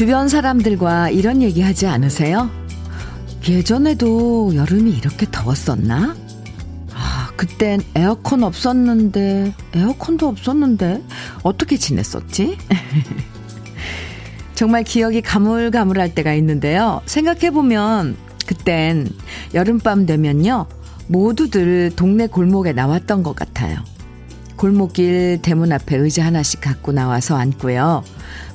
주변 사람들과 이런 얘기 하지 않으세요? 예전에도 여름이 이렇게 더웠었나? 아, 그땐 에어컨 없었는데, 에어컨도 없었는데, 어떻게 지냈었지? 정말 기억이 가물가물할 때가 있는데요. 생각해보면, 그땐 여름밤 되면요. 모두들 동네 골목에 나왔던 것 같아요. 골목길 대문 앞에 의자 하나씩 갖고 나와서 앉고요.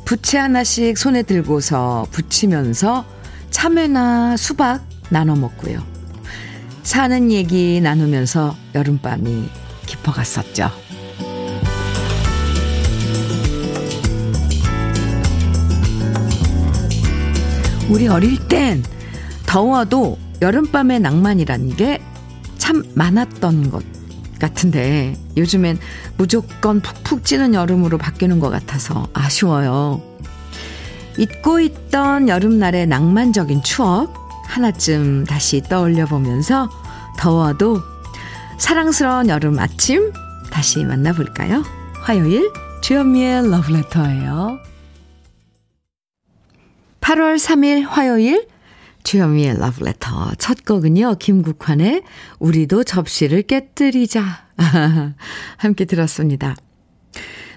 부채 하나씩 손에 들고서 붙이면서 참외나 수박 나눠 먹고요. 사는 얘기 나누면서 여름밤이 깊어갔었죠. 우리 어릴 땐 더워도 여름밤의 낭만이라는 게 참 많았던 것 같은데 요즘엔 무조건 푹푹 찌는 여름으로 바뀌는 것 같아서 아쉬워요. 잊고 있던 여름날의 낭만적인 추억 하나쯤 다시 떠올려 보면서 더워도 사랑스러운 여름 아침 다시 만나볼까요? 화요일 주현미의 러브레터예요. 8월 3일 화요일 주현미의 러브레터 첫 곡은요. 김국환의 우리도 접시를 깨뜨리자 함께 들었습니다.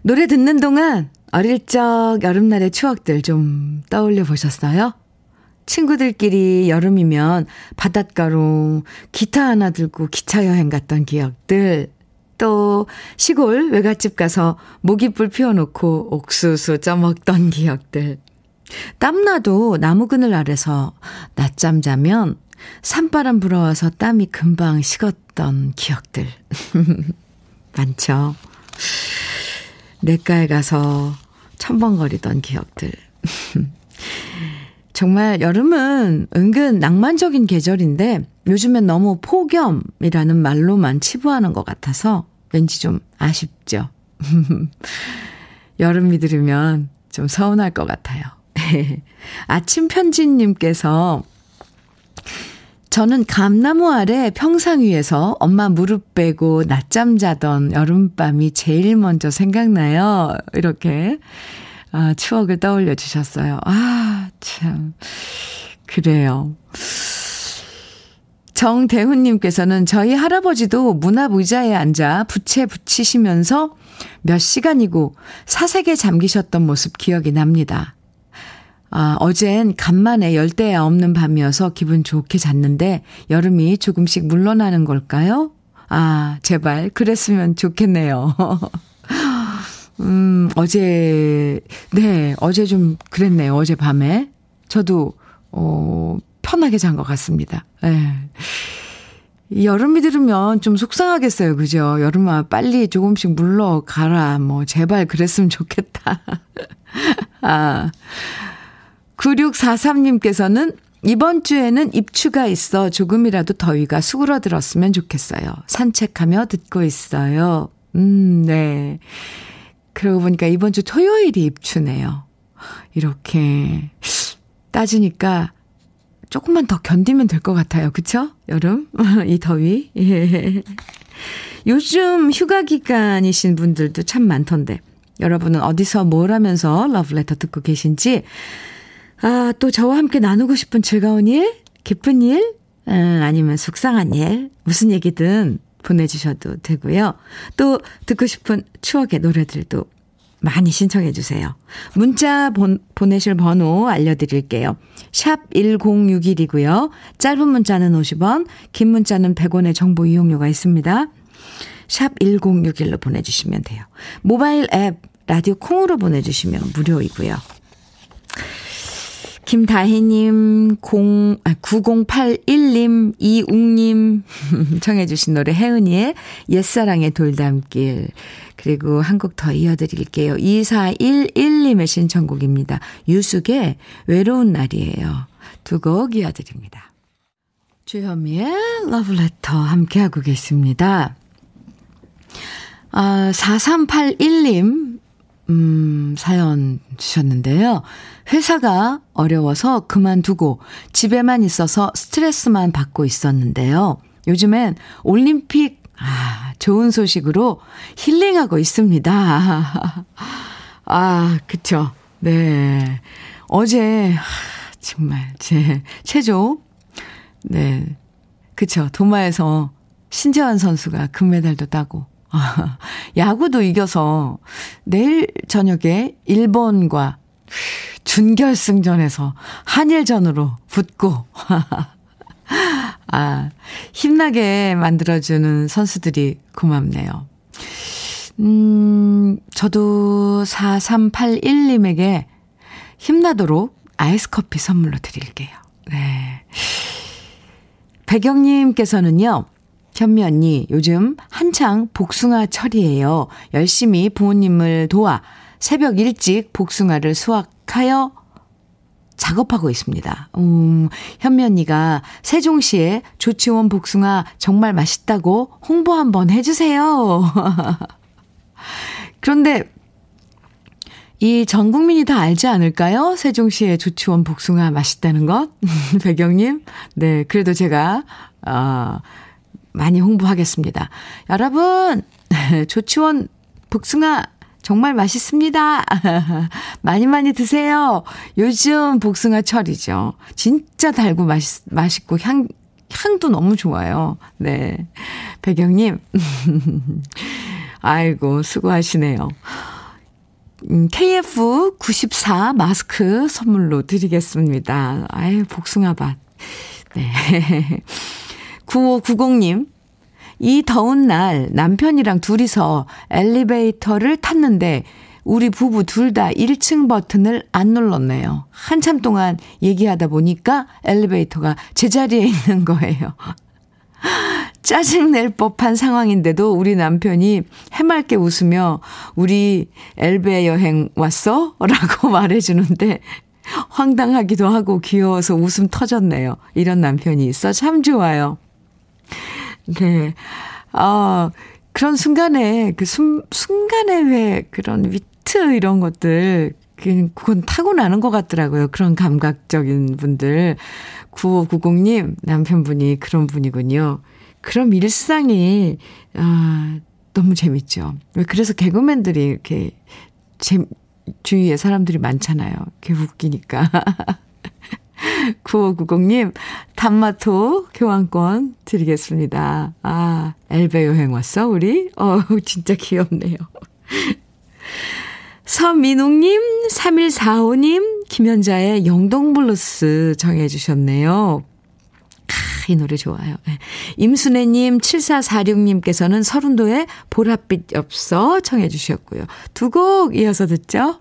노래 듣는 동안 어릴 적 여름날의 추억들 좀 떠올려 보셨어요? 친구들끼리 여름이면 바닷가로 기타 하나 들고 기차 여행 갔던 기억들, 또 시골 외갓집 가서 모기불 피워놓고 옥수수 쪄먹던 기억들, 땀나도 나무 그늘 아래서 낮잠 자면 산바람 불어와서 땀이 금방 식었던 기억들. 많죠. 내가에 가서 첨벙거리던 기억들. 정말 여름은 은근 낭만적인 계절인데 요즘엔 너무 폭염이라는 말로만 치부하는 것 같아서 왠지 좀 아쉽죠. 여름이 들으면 좀 서운할 것 같아요. 아침 편지님께서 저는 감나무 아래 평상 위에서 엄마 무릎 빼고 낮잠 자던 여름밤이 제일 먼저 생각나요. 이렇게 아, 추억을 떠올려 주셨어요. 아, 참. 그래요. 정대훈님께서는 저희 할아버지도 문앞 의자에 앉아 부채 붙이시면서 몇 시간이고 사색에 잠기셨던 모습 기억이 납니다. 아, 어젠 간만에 열대야 없는 밤이어서 기분 좋게 잤는데 여름이 조금씩 물러나는 걸까요? 아, 제발 그랬으면 좋겠네요. 음, 어제, 네, 어제 좀 그랬네요. 어제 밤에. 저도, 어, 편하게 잔 것 같습니다. 예. 네. 여름이 들으면 좀 속상하겠어요. 그죠? 여름아, 빨리 조금씩 물러가라. 뭐, 제발 그랬으면 좋겠다. 아. 9643님께서는 이번 주에는 입추가 있어 조금이라도 더위가 수그러들었으면 좋겠어요. 산책하며 듣고 있어요. 음, 네. 그러고 보니까 이번 주 토요일이 입추네요. 이렇게 따지니까 조금만 더 견디면 될 것 같아요. 그쵸? 여름? 이 더위? 예. 요즘 휴가 기간이신 분들도 참 많던데. 여러분은 어디서 뭘 하면서 러브레터 듣고 계신지 아, 또 저와 함께 나누고 싶은 즐거운 일, 기쁜 일, 음, 아니면 속상한 일, 무슨 얘기든 보내주셔도 되고요. 또 듣고 싶은 추억의 노래들도 많이 신청해 주세요. 문자 본, 보내실 번호 알려드릴게요. 샵 1061이고요. 짧은 문자는 50원, 긴 문자는 100원의 정보 이용료가 있습니다. 샵 1061로 보내주시면 돼요. 모바일 앱 라디오 콩으로 보내주시면 무료이고요. 김다희님, 0, 아, 9081님, 이웅님, 청해주신 노래 혜은이의 옛사랑의 돌담길. 그리고 한 곡 더 이어드릴게요. 2411님의 신청곡입니다. 유숙의 외로운 날이에요. 두 곡 이어드립니다. 주현미의 러브레터 함께하고 계십니다. 아, 4381님, 음, 사연 주셨는데요. 회사가 어려워서 그만두고 집에만 있어서 스트레스만 받고 있었는데요. 요즘엔 올림픽, 아, 좋은 소식으로 힐링하고 있습니다. 아, 그쵸. 네. 어제, 정말, 제, 최종, 네. 그쵸. 도마에서 신재환 선수가 금메달도 따고, 야구도 이겨서 내일 저녁에 일본과 준결승전에서 한일전으로 붙고, 아, 힘나게 만들어주는 선수들이 고맙네요. 음, 저도 4381님에게 힘나도록 아이스 커피 선물로 드릴게요. 네. 배경님께서는요, 현미 언니, 요즘 한창 복숭아 철이에요. 열심히 부모님을 도와 새벽 일찍 복숭아를 수확하여 작업하고 있습니다. 음, 현미 언니가 세종시에 조치원 복숭아 정말 맛있다고 홍보 한번 해주세요. 그런데 이 전 국민이 다 알지 않을까요? 세종시의 조치원 복숭아 맛있다는 것? 배경님? 네, 그래도 제가, 어, 많이 홍보하겠습니다. 여러분, 조치원 복숭아 정말 맛있습니다. 많이 많이 드세요. 요즘 복숭아 철이죠. 진짜 달고 맛있, 맛있고 향, 향도 너무 좋아요. 네. 배경님. 아이고, 수고하시네요. 음, KF94 마스크 선물로 드리겠습니다. 아유, 복숭아밭. 네. 9590님, 이 더운 날 남편이랑 둘이서 엘리베이터를 탔는데 우리 부부 둘 다 1층 버튼을 안 눌렀네요. 한참 동안 얘기하다 보니까 엘리베이터가 제자리에 있는 거예요. 짜증낼 법한 상황인데도 우리 남편이 해맑게 웃으며 우리 엘베 여행 왔어? 라고 말해주는데 황당하기도 하고 귀여워서 웃음 터졌네요. 이런 남편이 있어 참 좋아요. 네. 아, 그런 순간에, 그 순, 순간에 왜 그런 위트 이런 것들, 그, 그건 타고나는 것 같더라고요. 그런 감각적인 분들. 9590님, 남편분이 그런 분이군요. 그럼 일상이, 아, 너무 재밌죠. 그래서 개그맨들이 이렇게, 재, 주위에 사람들이 많잖아요. 개 웃기니까. 9590님, 단마토 교환권 드리겠습니다. 아, 엘베 여행 왔어, 우리? 어, 진짜 귀엽네요. 서민웅님, 3145님, 김현자의 영동블루스 정해주셨네요. 아, 이 노래 좋아요. 네. 임순애님, 7446님께서는 서른도의 보랏빛 엽서 청해 주셨고요. 두 곡 이어서 듣죠?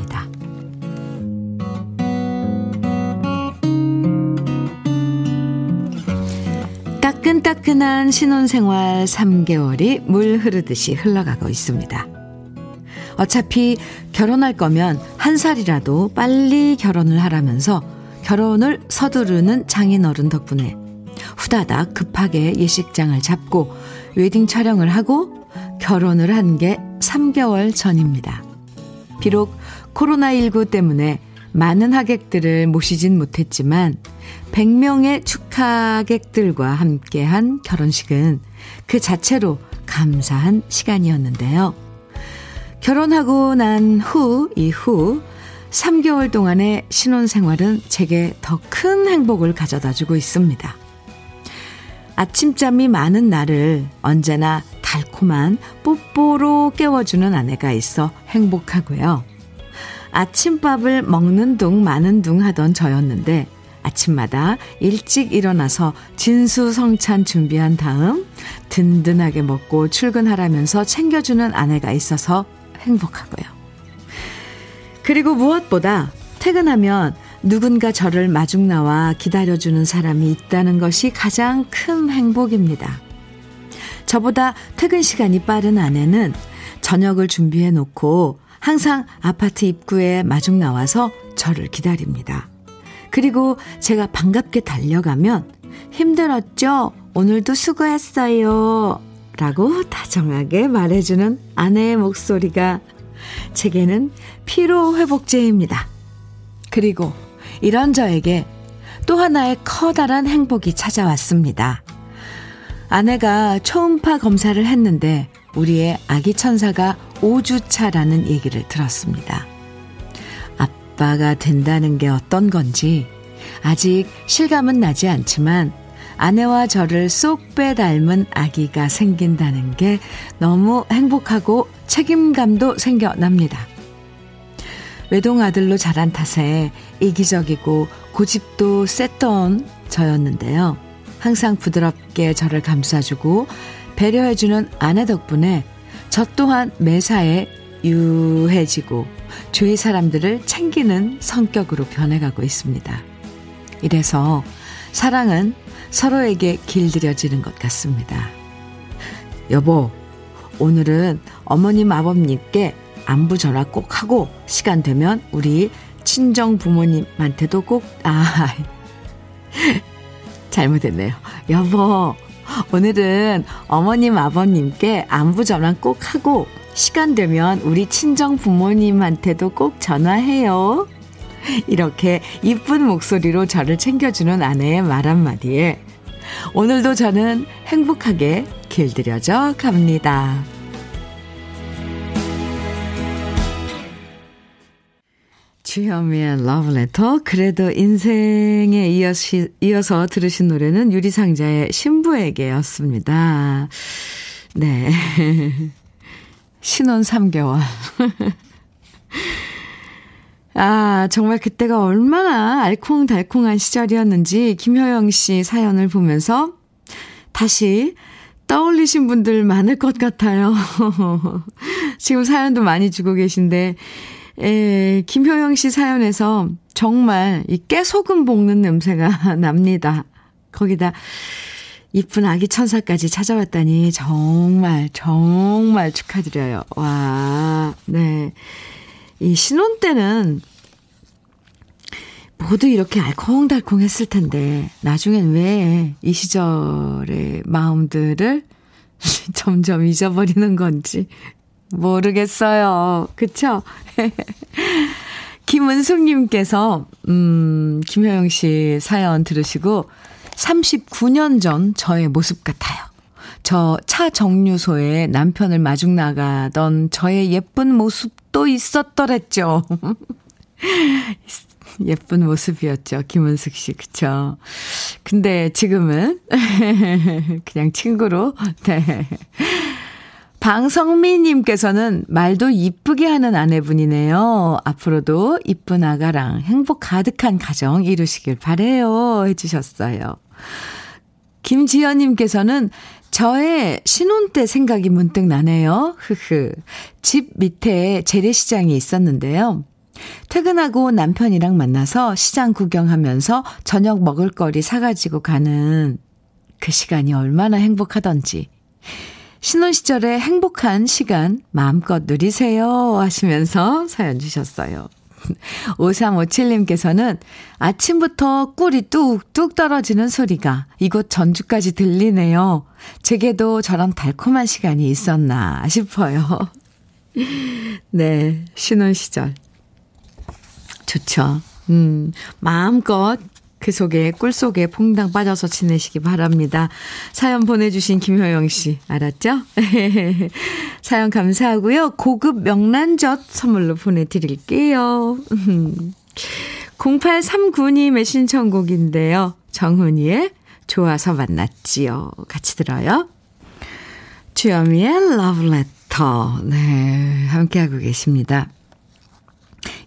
따끈따끈한 신혼생활 3개월이 물 흐르듯이 흘러가고 있습니다. 어차피 결혼할 거면 한 살이라도 빨리 결혼을 하라면서 결혼을 서두르는 장인어른 덕분에 후다닥 급하게 예식장을 잡고 웨딩 촬영을 하고 결혼을 한 게 3개월 전입니다. 비록 코로나19 때문에 많은 하객들을 모시진 못했지만 100명의 축하객들과 함께한 결혼식은 그 자체로 감사한 시간이었는데요. 결혼하고 난 후, 이후 3개월 동안의 신혼 생활은 제게 더 큰 행복을 가져다 주고 있습니다. 아침잠이 많은 날을 언제나 달콤한 뽀뽀로 깨워주는 아내가 있어 행복하고요. 아침밥을 먹는 둥 마는 둥 하던 저였는데 아침마다 일찍 일어나서 진수성찬 준비한 다음 든든하게 먹고 출근하라면서 챙겨주는 아내가 있어서 행복하고요. 그리고 무엇보다 퇴근하면 누군가 저를 마중 나와 기다려주는 사람이 있다는 것이 가장 큰 행복입니다. 저보다 퇴근 시간이 빠른 아내는 저녁을 준비해 놓고 항상 아파트 입구에 마중 나와서 저를 기다립니다. 그리고 제가 반갑게 달려가면 힘들었죠? 오늘도 수고했어요. 라고 다정하게 말해주는 아내의 목소리가 제게는 피로회복제입니다. 그리고 이런 저에게 또 하나의 커다란 행복이 찾아왔습니다. 아내가 초음파 검사를 했는데 우리의 아기 천사가 5주차라는 얘기를 들었습니다. 아빠가 된다는 게 어떤 건지 아직 실감은 나지 않지만 아내와 저를 쏙 빼 닮은 아기가 생긴다는 게 너무 행복하고 책임감도 생겨납니다. 외동아들로 자란 탓에 이기적이고 고집도 셌던 저였는데요. 항상 부드럽게 저를 감싸주고 배려해주는 아내 덕분에 저 또한 매사에 유해지고 주위 사람들을 챙기는 성격으로 변해가고 있습니다. 이래서 사랑은 서로에게 길들여지는 것 같습니다. 여보, 오늘은 어머님 아버님께 안부 전화 꼭 하고 시간 되면 우리 친정 부모님한테도 꼭, 아, 잘못했네요. 여보, 오늘은 어머님, 아버님께 안부 전화 꼭 하고 시간 되면 우리 친정 부모님한테도 꼭 전화해요. 이렇게 이쁜 목소리로 저를 챙겨주는 아내의 말 한마디에 오늘도 저는 행복하게 길들여져 갑니다. 주현미의 러브레터 그래도 인생에 이어시, 이어서 들으신 노래는 유리상자의 신부에게였습니다. 네. 신혼 3개월. 아, 정말 그때가 얼마나 알콩달콩한 시절이었는지 김효영 씨 사연을 보면서 다시 떠올리신 분들 많을 것 같아요. 지금 사연도 많이 주고 계신데, 에, 김효영 씨 사연에서 정말 이 깨소금 볶는 냄새가 납니다. 거기다 이쁜 아기 천사까지 찾아왔다니 정말 정말 축하드려요. 와, 네. 이 신혼 때는 모두 이렇게 알콩달콩 했을 텐데, 나중엔 왜 이 시절의 마음들을 점점 잊어버리는 건지 모르겠어요. 그쵸? 김은숙님께서, 음, 김효영 씨 사연 들으시고, 39년 전 저의 모습 같아요. 저 차 정류소에 남편을 마중 나가던 저의 예쁜 모습도 있었더랬죠. 예쁜 모습이었죠. 김은숙 씨, 그쵸? 근데 지금은 그냥 친구로, 네. 방성미님께서는 말도 이쁘게 하는 아내분이네요. 앞으로도 이쁜 아가랑 행복 가득한 가정 이루시길 바래요. 해주셨어요. 김지연님께서는 저의 신혼 때 생각이 문득 나네요. 흐흐. 집 밑에 재래시장이 있었는데요. 퇴근하고 남편이랑 만나서 시장 구경하면서 저녁 먹을 거리 사가지고 가는 그 시간이 얼마나 행복하던지. 신혼 시절의 행복한 시간 마음껏 누리세요 하시면서 사연 주셨어요. 5357님께서는 아침부터 꿀이 뚝뚝 떨어지는 소리가 이곳 전주까지 들리네요. 제게도 저런 달콤한 시간이 있었나 싶어요. 네, 신혼 시절. 좋죠. 음, 마음껏 그 속에, 꿀 속에 퐁당 빠져서 지내시기 바랍니다. 사연 보내주신 김효영 씨, 알았죠? 사연 감사하고요. 고급 명란젓 선물로 보내드릴게요. 0839님의 신청곡인데요. 정훈이의 좋아서 만났지요. 같이 들어요. 주여미의 러브레터. 네, 함께하고 계십니다.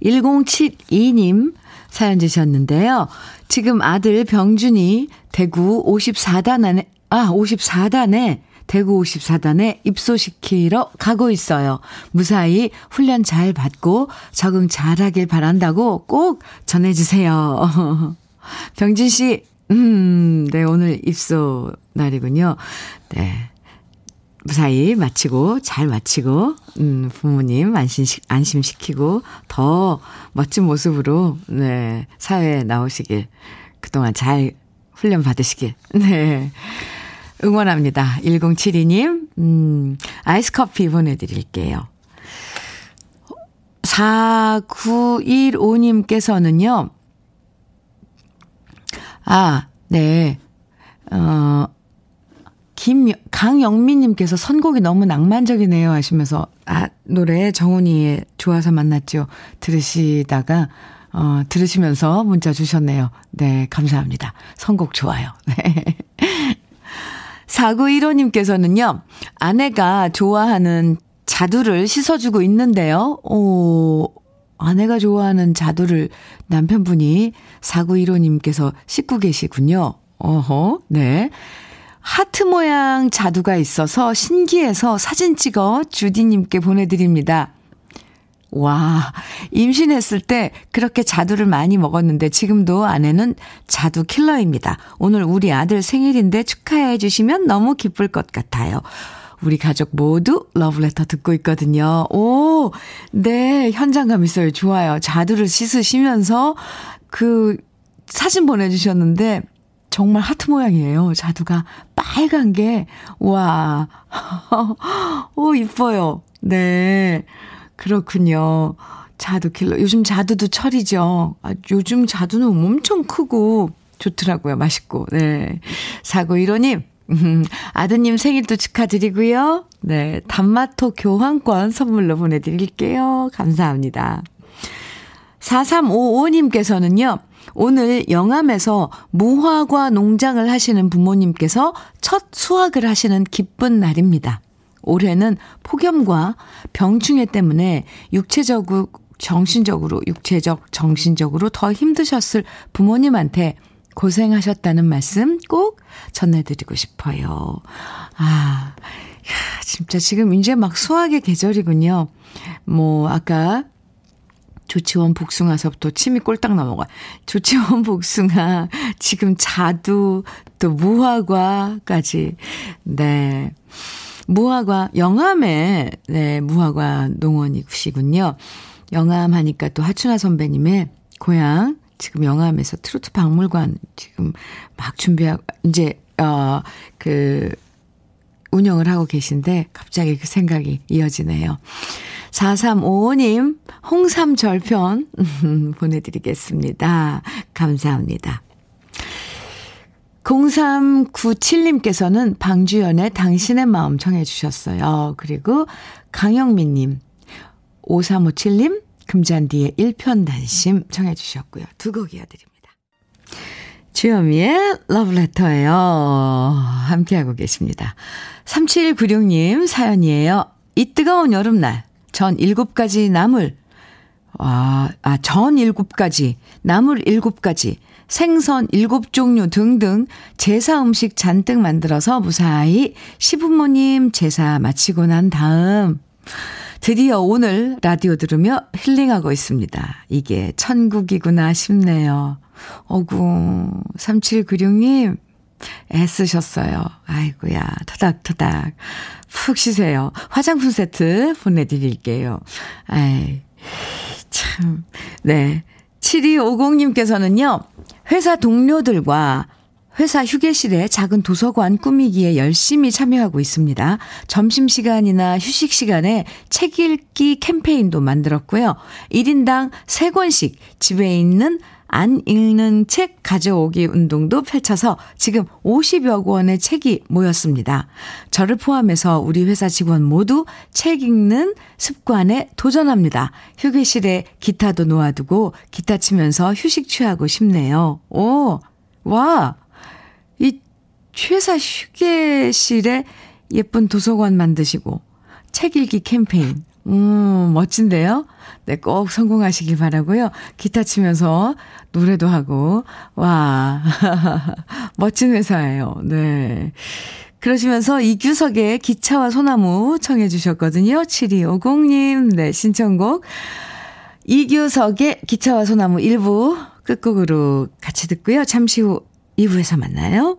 1072님 사연 주셨는데요. 지금 아들 병준이 대구 54단에, 아, 54단에, 대구 54단에 입소시키러 가고 있어요. 무사히 훈련 잘 받고 적응 잘 하길 바란다고 꼭 전해주세요. 병진 씨, 음, 네, 오늘 입소 날이군요. 네. 무사히 마치고, 잘 마치고, 음, 부모님 안심, 안심시키고, 더 멋진 모습으로, 네, 사회에 나오시길, 그동안 잘 훈련 받으시길, 네. 응원합니다. 1072님, 음, 아이스 커피 보내 드릴게요. 4915님께서는요, 아, 네, 어, 김, 강영민님께서 선곡이 너무 낭만적이네요 하시면서, 아, 노래 정훈이의 좋아서 만났죠. 들으시다가, 어, 들으시면서 문자 주셨네요. 네, 감사합니다. 선곡 좋아요. 네. 4915님께서는요, 아내가 좋아하는 자두를 씻어주고 있는데요. 오, 아내가 좋아하는 자두를 남편분이 4915님께서 씻고 계시군요. 어허, 네. 하트 모양 자두가 있어서 신기해서 사진 찍어 주디님께 보내드립니다. 와, 임신했을 때 그렇게 자두를 많이 먹었는데 지금도 아내는 자두 킬러입니다. 오늘 우리 아들 생일인데 축하해 주시면 너무 기쁠 것 같아요. 우리 가족 모두 러브레터 듣고 있거든요. 오, 네, 현장감 있어요. 좋아요. 자두를 씻으시면서 그 사진 보내주셨는데 정말 하트 모양이에요. 자두가 빨간 게, 와, 오, 이뻐요. 네. 그렇군요. 자두 킬러. 요즘 자두도 철이죠. 아, 요즘 자두는 엄청 크고 좋더라고요. 맛있고. 네. 사고 1호님, 음, 아드님 생일도 축하드리고요. 네. 단마토 교환권 선물로 보내드릴게요. 감사합니다. 4355님께서는요, 오늘 영암에서 무화과 농장을 하시는 부모님께서 첫 수확을 하시는 기쁜 날입니다. 올해는 폭염과 병충해 때문에 육체적으로, 정신적으로, 육체적, 정신적으로 더 힘드셨을 부모님한테 고생하셨다는 말씀 꼭 전해드리고 싶어요. 아, 진짜 지금 이제 막 수학의 계절이군요. 뭐, 아까 조치원 복숭아서부터 침이 꼴딱 넘어가. 조치원 복숭아, 지금 자두, 또 무화과까지. 네. 무화과, 영암에, 네, 무화과 농원이시군요. 영암 하니까 또 하춘아 선배님의 고향, 지금 영암에서 트로트 박물관 지금 막 준비하고, 이제, 어, 그, 운영을 하고 계신데, 갑자기 그 생각이 이어지네요. 4355님, 홍삼 절편 보내드리겠습니다. 감사합니다. 0397님께서는 방주연의 당신의 마음 청해 주셨어요. 그리고 강영민님, 5357님, 금잔디의 1편 단심 청해 주셨고요. 두 곡 이어드립니다. 주현미의 러브레터예요. 함께하고 계십니다. 3796님 사연이에요. 이 뜨거운 여름날 전 7가지 나물 아, 아, 전 7가지, 나물 7가지, 생선 7종류 등등 제사 음식 잔뜩 만들어서 무사히 시부모님 제사 마치고 난 다음 드디어 오늘 라디오 들으며 힐링하고 있습니다. 이게 천국이구나 싶네요. 어구, 3796님, 애쓰셨어요. 아이고야, 토닥토닥. 푹 쉬세요. 화장품 세트 보내드릴게요. 아이, 참. 네. 7250님께서는요, 회사 동료들과 회사 휴게실에 작은 도서관 꾸미기에 열심히 참여하고 있습니다. 점심시간이나 휴식시간에 책 읽기 캠페인도 만들었고요. 1인당 3권씩 집에 있는 안 읽는 책 가져오기 운동도 펼쳐서 지금 50여 권의 책이 모였습니다. 저를 포함해서 우리 회사 직원 모두 책 읽는 습관에 도전합니다. 휴게실에 기타도 놓아두고 기타 치면서 휴식 취하고 싶네요. 오, 와! 이 회사 휴게실에 예쁜 도서관 만드시고 책 읽기 캠페인. 음, 멋진데요? 네, 꼭 성공하시길 바라고요. 기타 치면서 노래도 하고, 와, 멋진 회사예요. 네. 그러시면서 이규석의 기차와 소나무 청해 주셨거든요. 7250님, 네, 신청곡. 이규석의 기차와 소나무 1부 끝곡으로 같이 듣고요. 잠시 후 2부에서 만나요.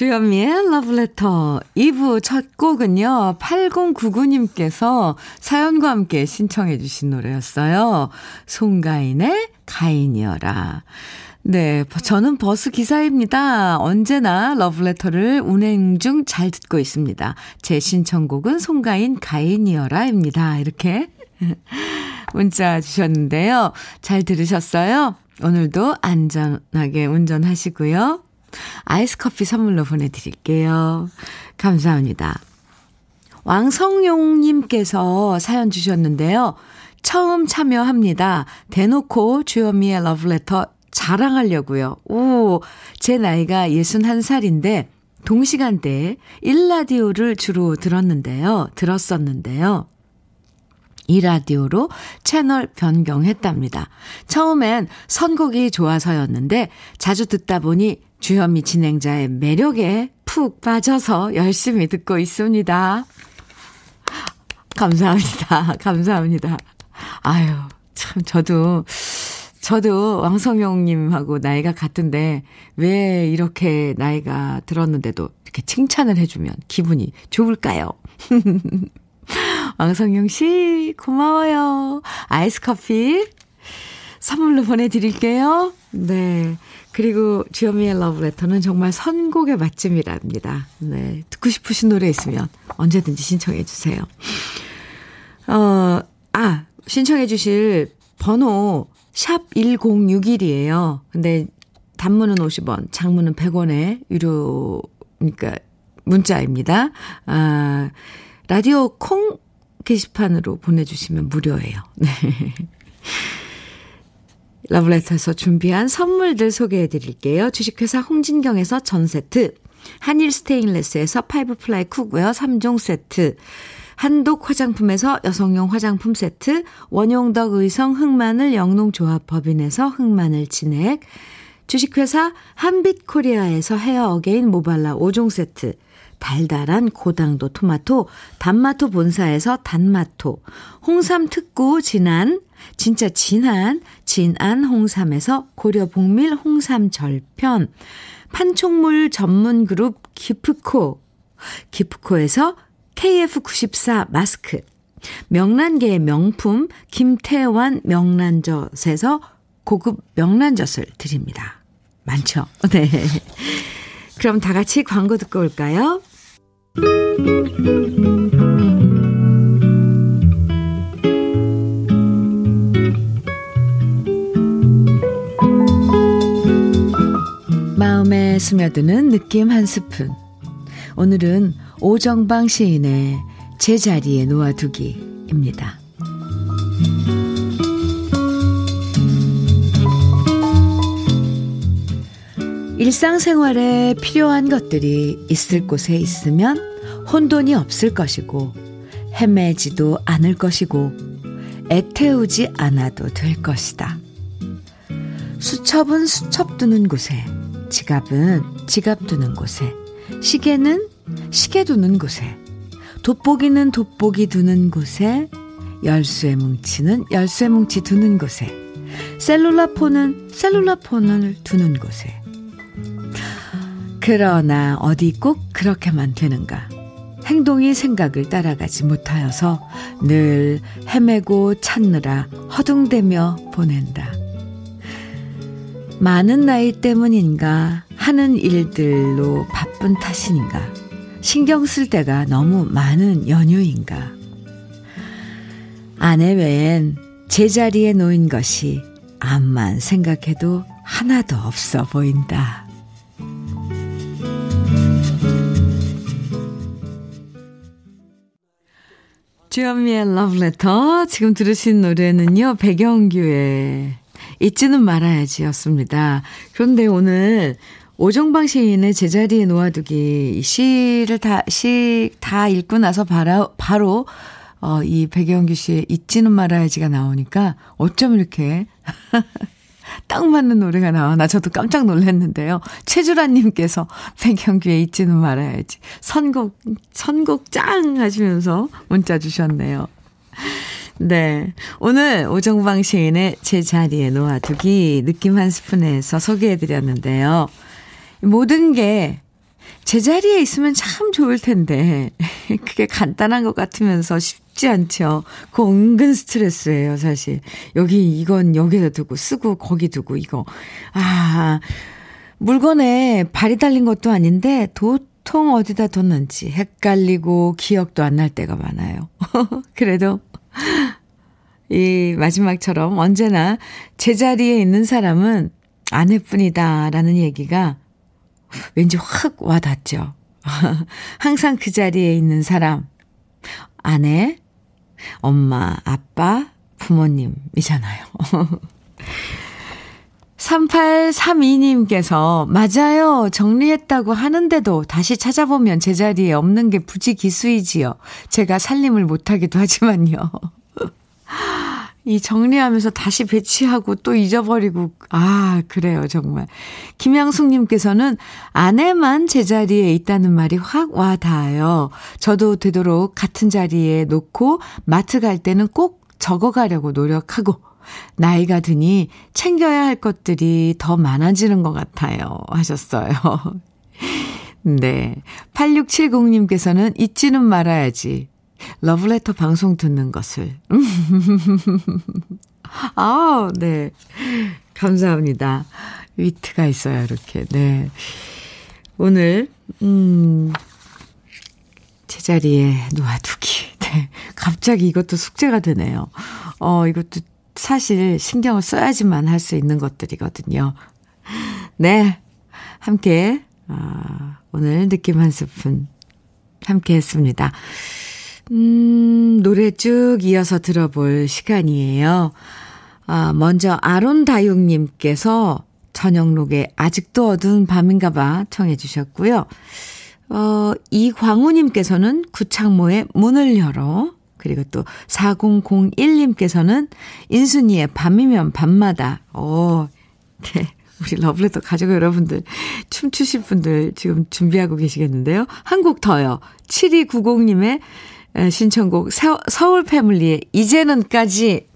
주현미의 Letter 2부 첫 곡은요. 8099님께서 사연과 함께 신청해 주신 노래였어요. 송가인의 가인이여라. 네, 저는 버스 기사입니다. 언제나 러브레터를 운행 중 잘 듣고 있습니다. 제 신청곡은 송가인 가인이어라입니다. 이렇게 문자 주셨는데요. 잘 들으셨어요? 오늘도 안전하게 운전하시고요. 아이스 커피 선물로 보내드릴게요. 감사합니다. 왕성용님께서 사연 주셨는데요. 처음 참여합니다. 대놓고 주현미의 러브레터 자랑하려고요. 오, 제 나이가 61살인데 동시간대에 일라디오를 주로 들었는데요. 들었었는데요. 이 라디오로 채널 변경했답니다. 처음엔 선곡이 좋아서였는데 자주 듣다 보니 주현미 진행자의 매력에 푹 빠져서 열심히 듣고 있습니다. 감사합니다. 감사합니다. 아유, 참, 저도, 저도 왕성용님하고 나이가 같은데 왜 이렇게 나이가 들었는데도 이렇게 칭찬을 해주면 기분이 좋을까요? 왕성용 씨, 고마워요. 아이스 커피 선물로 보내드릴게요. 네. 그리고 주현미의 러브레터는 정말 선곡의 맛집이랍니다. 네. 듣고 싶으신 노래 있으면 언제든지 신청해 주세요. 어, 아, 신청해 주실 번호 샵 1061이에요. 근데 단문은 50원, 장문은 100원에 유료, 그러니까 문자입니다. 아, 라디오 콩 게시판으로 보내주시면 무료예요. 네. 러브레터에서 준비한 선물들 소개해 드릴게요. 주식회사 홍진경에서 전 세트, 한일 스테인레스에서 five ply cookware 3종 세트, 한독 화장품에서 여성용 화장품 세트, 원용덕 의성 흑마늘 영농조합 법인에서 흑마늘 진액, 주식회사 한빛 코리아에서 헤어 어게인 모발라 5종 세트, 달달한 고당도 토마토, 단마토 본사에서 단마토, 홍삼 특구 진한, 진짜 진한, 진한 홍삼에서 고려 복밀 홍삼 절편, 판촉물 전문 그룹 기프코, 기프코에서 KF94 마스크, 명란계의 명품 김태환 명란젓에서 고급 명란젓을 드립니다. 많죠? 네. 그럼 다 같이 광고 듣고 올까요? 마음에 스며드는 느낌 한 스푼. 오늘은 오정방 시인의 제자리에 놓아두기입니다. 일상생활에 필요한 것들이 있을 곳에 있으면 혼돈이 없을 것이고 헤매지도 않을 것이고 애태우지 않아도 될 것이다. 수첩은 수첩 두는 곳에, 지갑은 지갑 두는 곳에, 시계는 시계 두는 곳에, 돋보기는 돋보기 두는 곳에, 열쇠 뭉치는 열쇠 뭉치 두는 곳에, 셀룰라 폰은 셀룰라 폰을 두는 곳에. 그러나 어디 꼭 그렇게만 되는가? 행동이 생각을 따라가지 못하여서 늘 헤매고 찾느라 허둥대며 보낸다. 많은 나이 때문인가 하는 일들로 바쁜 탓인가 신경 쓸 때가 너무 많은 연유인가 아내 외엔 제자리에 놓인 것이 암만 생각해도 하나도 없어 보인다. 주현미의 러브레터. 지금 들으신 노래는요, 백영규의 잊지는 말아야지 였습니다. 그런데 오늘 오정방 시인의 제자리에 놓아두기 시를 다, 시 다 읽고 나서 바로, 바로, 어, 이 백영규 씨의 잊지는 말아야지가 나오니까 어쩜 이렇게 딱 맞는 노래가 나와. 나 저도 깜짝 놀랐는데요. 최주라님께서 백영규의 잊지는 말아야지. 선곡, 선곡 짱! 하시면서 문자 주셨네요. 네. 오늘 오정방 시인의 제 자리에 놓아두기 느낌 한 스푼에서 소개해드렸는데요. 모든 게 제자리에 있으면 참 좋을 텐데, 그게 간단한 것 같으면서 쉽지 않죠. 그 은근 스트레스예요, 사실. 여기, 이건 여기다 두고, 쓰고, 거기 두고, 이거. 아, 물건에 발이 달린 것도 아닌데, 도통 어디다 뒀는지 헷갈리고 기억도 안 날 때가 많아요. 그래도, 이 마지막처럼 언제나 제자리에 있는 사람은 아내뿐이다 라는 얘기가 왠지 확 와닿죠. 항상 그 자리에 있는 사람, 아내, 엄마, 아빠, 부모님이잖아요. 3832님께서, 맞아요. 정리했다고 하는데도 다시 찾아보면 제자리에 없는 게 부지기수이지요. 제가 살림을 못하기도 하지만요. 이 정리하면서 다시 배치하고 또 잊어버리고, 아, 그래요, 정말. 김양숙님께서는 아내만 제자리에 있다는 말이 확 와 닿아요. 저도 되도록 같은 자리에 놓고 마트 갈 때는 꼭 적어가려고 노력하고, 나이가 드니 챙겨야 할 것들이 더 많아지는 것 같아요. 하셨어요. 네. 8670님께서는 잊지는 말아야지. 러브레터 방송 듣는 것을. 아, 네. 감사합니다. 위트가 있어요, 이렇게. 네. 오늘, 음, 제자리에 놓아두기. 네. 갑자기 이것도 숙제가 되네요. 어, 이것도 사실 신경을 써야지만 할 수 있는 것들이거든요. 네. 함께, 아, 오늘 느낌 한 스푼 함께 했습니다. 음, 노래 쭉 이어서 들어볼 시간이에요. 아, 먼저 아론다육님께서 저녁록에 아직도 어두운 밤인가 봐 청해 주셨고요. 어, 이광우님께서는 구창모의 문을 열어. 그리고 또 4001님께서는 인순이의 밤이면 밤마다. 어, 네. 우리 러블레터 가족 여러분들, 춤추실 분들 지금 준비하고 계시겠는데요. 한 곡 더요. 7290님의 신청곡 서울 패밀리의 이제는까지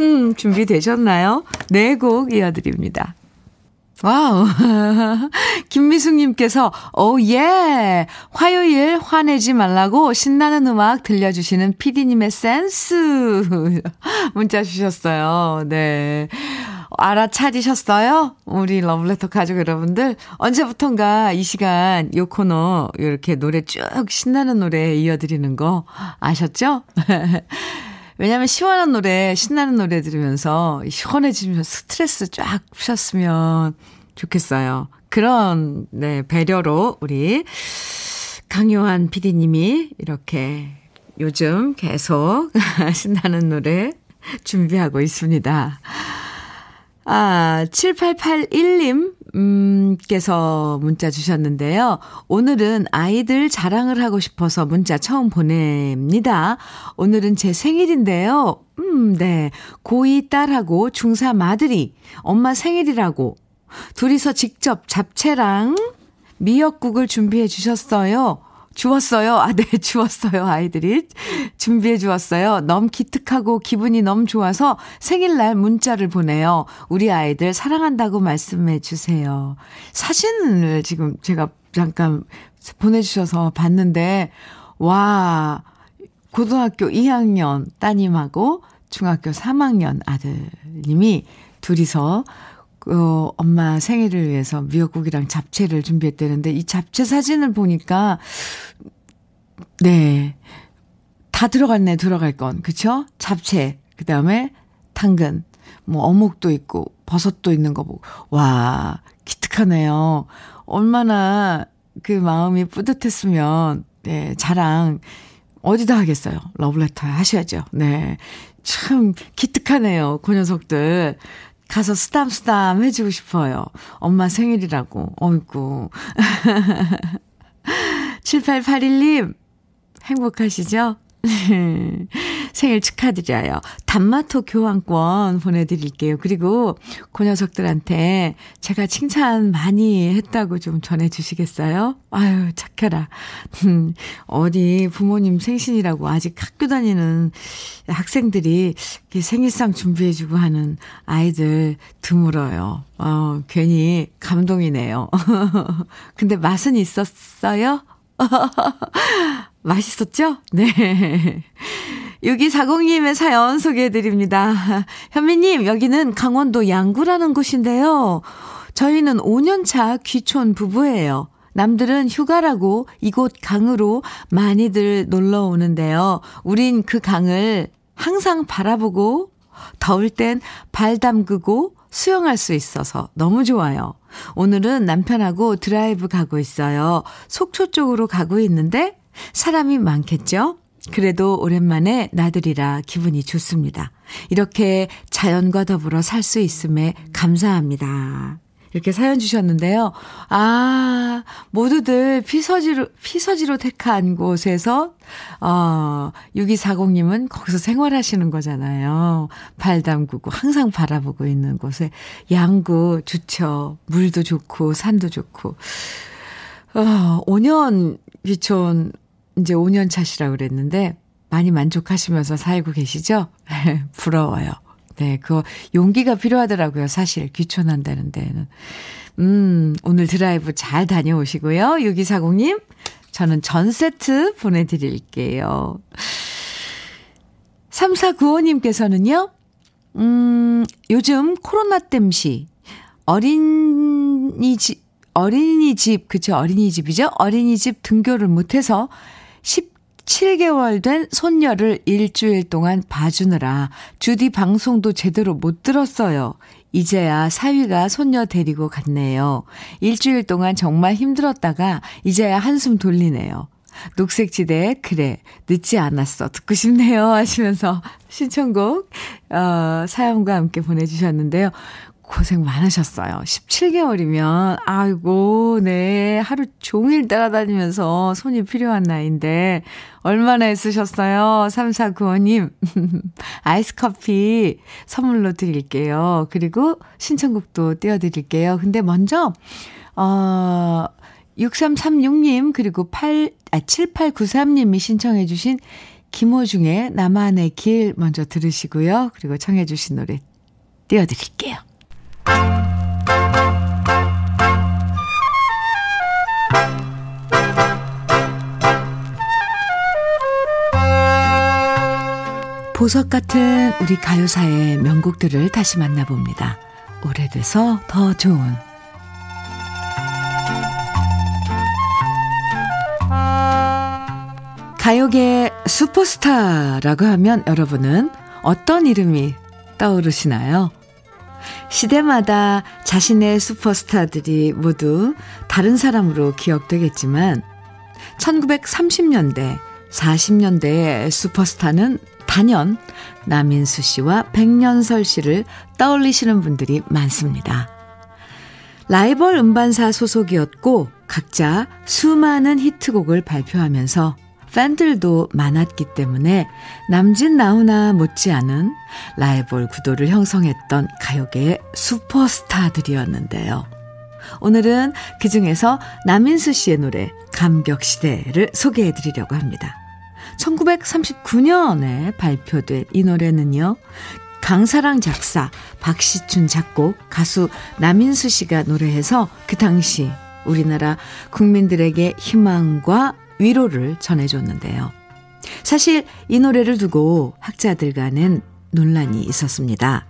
음, 준비되셨나요? 네 곡 이어드립니다. 와우. 김미숙님께서, 오, 예. 화요일 화내지 말라고 신나는 음악 들려주시는 피디님의 센스. 문자 주셨어요. 네. 알아차리셨어요? 우리 러블레터 가족 여러분들. 언제부턴가 이 시간 요 코너 이렇게 노래 쭉 신나는 노래 이어드리는 거 아셨죠? 왜냐면 시원한 노래, 신나는 노래 들으면서 시원해지면서 스트레스 쫙 푸셨으면 좋겠어요. 그런, 네, 배려로 우리 강요한 PD님이 이렇게 요즘 계속 신나는 노래 준비하고 있습니다. 아, 7881님, 음, 께서 문자 주셨는데요. 오늘은 아이들 자랑을 하고 싶어서 문자 처음 보냅니다. 오늘은 제 생일인데요. 음, 네. 고2 딸하고 중3 아들이 엄마 생일이라고 둘이서 직접 잡채랑 미역국을 준비해 주셨어요. 주웠어요. 아, 네, 주웠어요. 아이들이. 준비해 주었어요. 너무 기특하고 기분이 너무 좋아서 생일날 문자를 보내요. 우리 아이들 사랑한다고 말씀해 주세요. 사진을 지금 제가 잠깐 보내주셔서 봤는데, 와, 고등학교 2학년 따님하고 중학교 3학년 아들님이 둘이서 어, 엄마 생일을 위해서 미역국이랑 잡채를 준비했다는데 이 잡채 사진을 보니까 네. 다 들어갔네, 들어갈 건. 그쵸? 잡채. 그 다음에 당근. 뭐 어묵도 있고 버섯도 있는 거 보고. 와, 기특하네요. 얼마나 그 마음이 뿌듯했으면, 네, 자랑 어디다 하겠어요? 러브레터 하셔야죠. 네. 참 기특하네요. 그 녀석들. 가서 쓰담쓰담 해주고 싶어요. 엄마 생일이라고. 어이구. 7881님, 행복하시죠? 생일 축하드려요. 단마토 교환권 보내드릴게요. 그리고 그 녀석들한테 제가 칭찬 많이 했다고 좀 전해주시겠어요? 아유, 착해라. 음, 어디 부모님 생신이라고 아직 학교 다니는 학생들이 생일상 준비해주고 하는 아이들 드물어요. 어, 괜히 감동이네요. 근데 맛은 있었어요? 맛있었죠? 네. 6240님의 사연 소개해드립니다. 현미님, 여기는 강원도 양구라는 곳인데요. 저희는 5년차 귀촌 부부예요. 남들은 휴가라고 이곳 강으로 많이들 놀러 오는데요. 우린 그 강을 항상 바라보고 더울 땐 발 담그고 수영할 수 있어서 너무 좋아요. 오늘은 남편하고 드라이브 가고 있어요. 속초 쪽으로 가고 있는데 사람이 많겠죠? 그래도 오랜만에 나들이라 기분이 좋습니다. 이렇게 자연과 더불어 살 수 있음에 감사합니다. 이렇게 사연 주셨는데요. 아, 모두들 피서지로, 피서지로 택한 곳에서, 어, 6240님은 거기서 생활하시는 거잖아요. 발 담그고 항상 바라보고 있는 곳에 양구 좋죠. 물도 좋고, 산도 좋고. 어, 5년 귀촌 이제 5년 차시라 그랬는데 많이 만족하시면서 살고 계시죠? 부러워요. 네, 그 용기가 필요하더라고요. 사실 귀촌한다는 데는. 음, 오늘 드라이브 잘 다녀오시고요. 6240님, 저는 전 세트 보내드릴게요. 3495님께서는요, 음, 요즘 코로나 땜시 어린이집, 어린이집, 그쵸, 어린이집이죠? 어린이집 등교를 못해서 17개월 된 손녀를 일주일 동안 봐주느라 주디 방송도 제대로 못 들었어요. 이제야 사위가 손녀 데리고 갔네요. 일주일 동안 정말 힘들었다가 이제야 한숨 돌리네요. 녹색지대 그래 늦지 않았어 듣고 싶네요 하시면서 신청곡 어, 사연과 함께 보내주셨는데요. 고생 많으셨어요. 17개월이면, 아이고, 네. 하루 종일 따라다니면서 손이 필요한 나이인데, 얼마나 애쓰셨어요? 3495님. 아이스 커피 선물로 드릴게요. 그리고 신청곡도 띄워드릴게요. 근데 먼저, 어, 6336님, 그리고 8, 아, 7893님이 신청해주신 김호중의 나만의 길 먼저 들으시고요. 그리고 청해주신 노래 띄워드릴게요. 보석 같은 우리 가요사의 명곡들을 다시 만나봅니다. 오래돼서 더 좋은 가요계 슈퍼스타라고 하면 여러분은 어떤 이름이 떠오르시나요? 시대마다 자신의 슈퍼스타들이 모두 다른 사람으로 기억되겠지만 1930년대, 40년대의 슈퍼스타는 단연 남인수 씨와 백년설 씨를 떠올리시는 분들이 많습니다. 라이벌 음반사 소속이었고 각자 수많은 히트곡을 발표하면서 팬들도 많았기 때문에 남진 나훈아 못지않은 라이벌 구도를 형성했던 가요계의 슈퍼스타들이었는데요. 오늘은 그 중에서 남인수 씨의 노래 감격시대를 소개해 드리려고 합니다. 1939년에 발표된 이 노래는요. 강사랑 작사, 박시춘 작곡, 가수 남인수 씨가 노래해서 그 당시 우리나라 국민들에게 희망과 위로를 전해줬는데요. 사실 이 노래를 두고 학자들 간엔 논란이 있었습니다.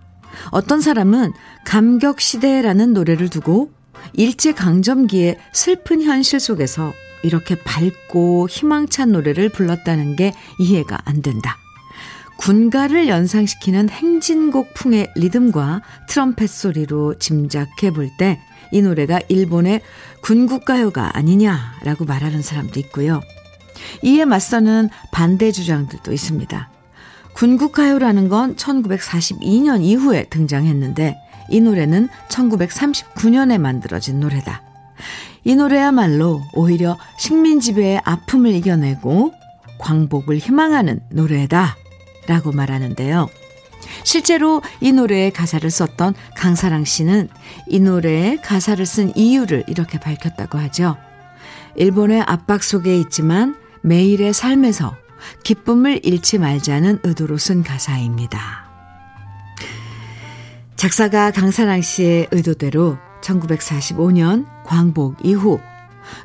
어떤 사람은 감격시대라는 노래를 두고 일제강점기의 슬픈 현실 속에서 이렇게 밝고 희망찬 노래를 불렀다는 게 이해가 안 된다. 군가를 연상시키는 행진곡 풍의 리듬과 트럼펫 소리로 짐작해 볼 때 이 노래가 일본의 군국가요가 아니냐라고 말하는 사람도 있고요. 이에 맞서는 반대 주장들도 있습니다. 군국가요라는 건 1942년 이후에 등장했는데 이 노래는 1939년에 만들어진 노래다. 이 노래야말로 오히려 식민지배의 아픔을 이겨내고 광복을 희망하는 노래다. 라고 말하는데요. 실제로 이 노래의 가사를 썼던 강사랑 씨는 이 노래의 가사를 쓴 이유를 이렇게 밝혔다고 하죠. 일본의 압박 속에 있지만 매일의 삶에서 기쁨을 잃지 말자는 의도로 쓴 가사입니다. 작사가 강사랑 씨의 의도대로 1945년 광복 이후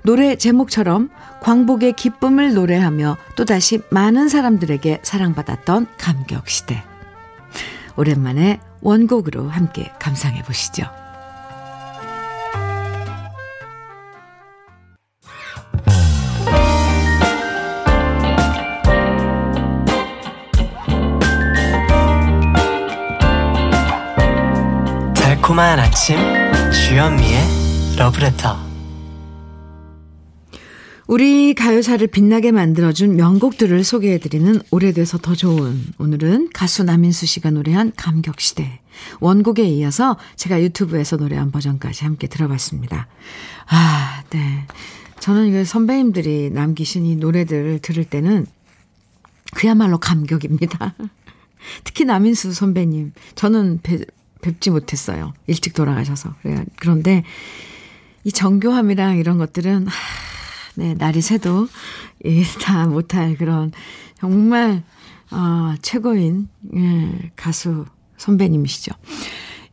노래 제목처럼 광복의 기쁨을 노래하며 또다시 많은 사람들에게 사랑받았던 감격시대. 오랜만에 원곡으로 함께 감상해 보시죠. 달콤한 아침 주현미의 러브레터 우리 가요사를 빛나게 만들어준 명곡들을 소개해드리는 오래돼서 더 좋은 오늘은 가수 남인수 씨가 노래한 감격시대 원곡에 이어서 제가 유튜브에서 노래한 버전까지 함께 들어봤습니다. 아, 네. 저는 이거 선배님들이 남기신 이 노래들을 들을 때는 그야말로 감격입니다. 특히 남인수 선배님. 저는 뵈, 뵙지 못했어요. 일찍 돌아가셔서. 그런데 이 정교함이랑 이런 것들은, 하, 네, 날이 새도, 예, 다 못할 그런, 정말, 어, 최고인, 예, 가수 선배님이시죠.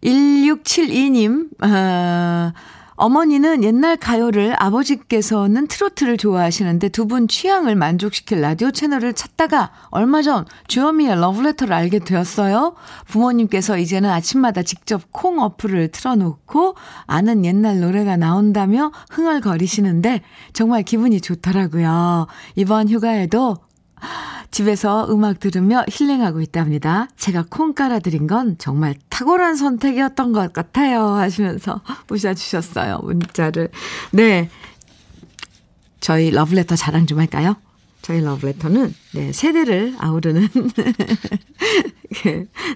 1672님, 어, 어머니는 옛날 가요를 아버지께서는 트로트를 좋아하시는데 두 분 취향을 만족시킬 라디오 채널을 찾다가 얼마 전 주현미의 러브레터를 알게 되었어요. 부모님께서 이제는 아침마다 직접 콩 어플을 틀어놓고 아는 옛날 노래가 나온다며 흥얼거리시는데 정말 기분이 좋더라고요. 이번 휴가에도 집에서 음악 들으며 힐링하고 있답니다. 제가 콩 깔아드린 건 정말 탁월한 선택이었던 것 같아요. 하시면서 보셔주셨어요. 문자를. 네. 저희 러브레터 자랑 좀 할까요? 저희 러브레터는 네, 세대를 아우르는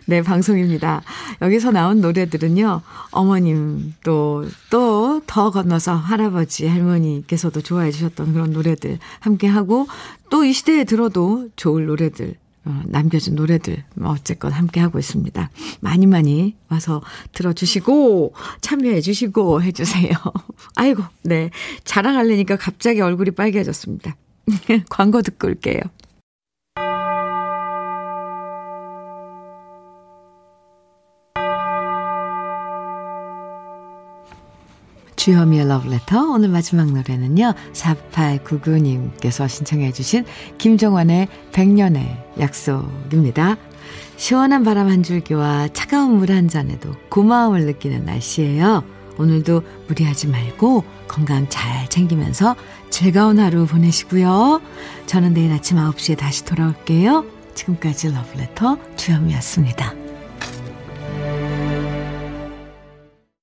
네, 방송입니다. 여기서 나온 노래들은요. 어머님 또 또 더 건너서 할아버지 할머니께서도 좋아해 주셨던 그런 노래들 함께 하고 또 이 시대에 들어도 좋을 노래들 어, 남겨진 노래들 뭐 어쨌건 함께 하고 있습니다. 많이 많이 와서 들어주시고 참여해 주시고 해주세요. 아이고 네 자랑하려니까 갑자기 얼굴이 빨개졌습니다. 광고 듣고 올게요. 주현미의 러브레터 오늘 마지막 노래는요 4899님께서 신청해 주신 김정환의 백년의 약속입니다. 시원한 바람 한 줄기와 차가운 물 한 잔에도 고마움을 느끼는 날씨예요. 오늘도 무리하지 말고 건강 잘 챙기면서 즐거운 하루 보내시고요. 저는 내일 아침 9시에 다시 돌아올게요. 지금까지 러브레터 주현미였습니다.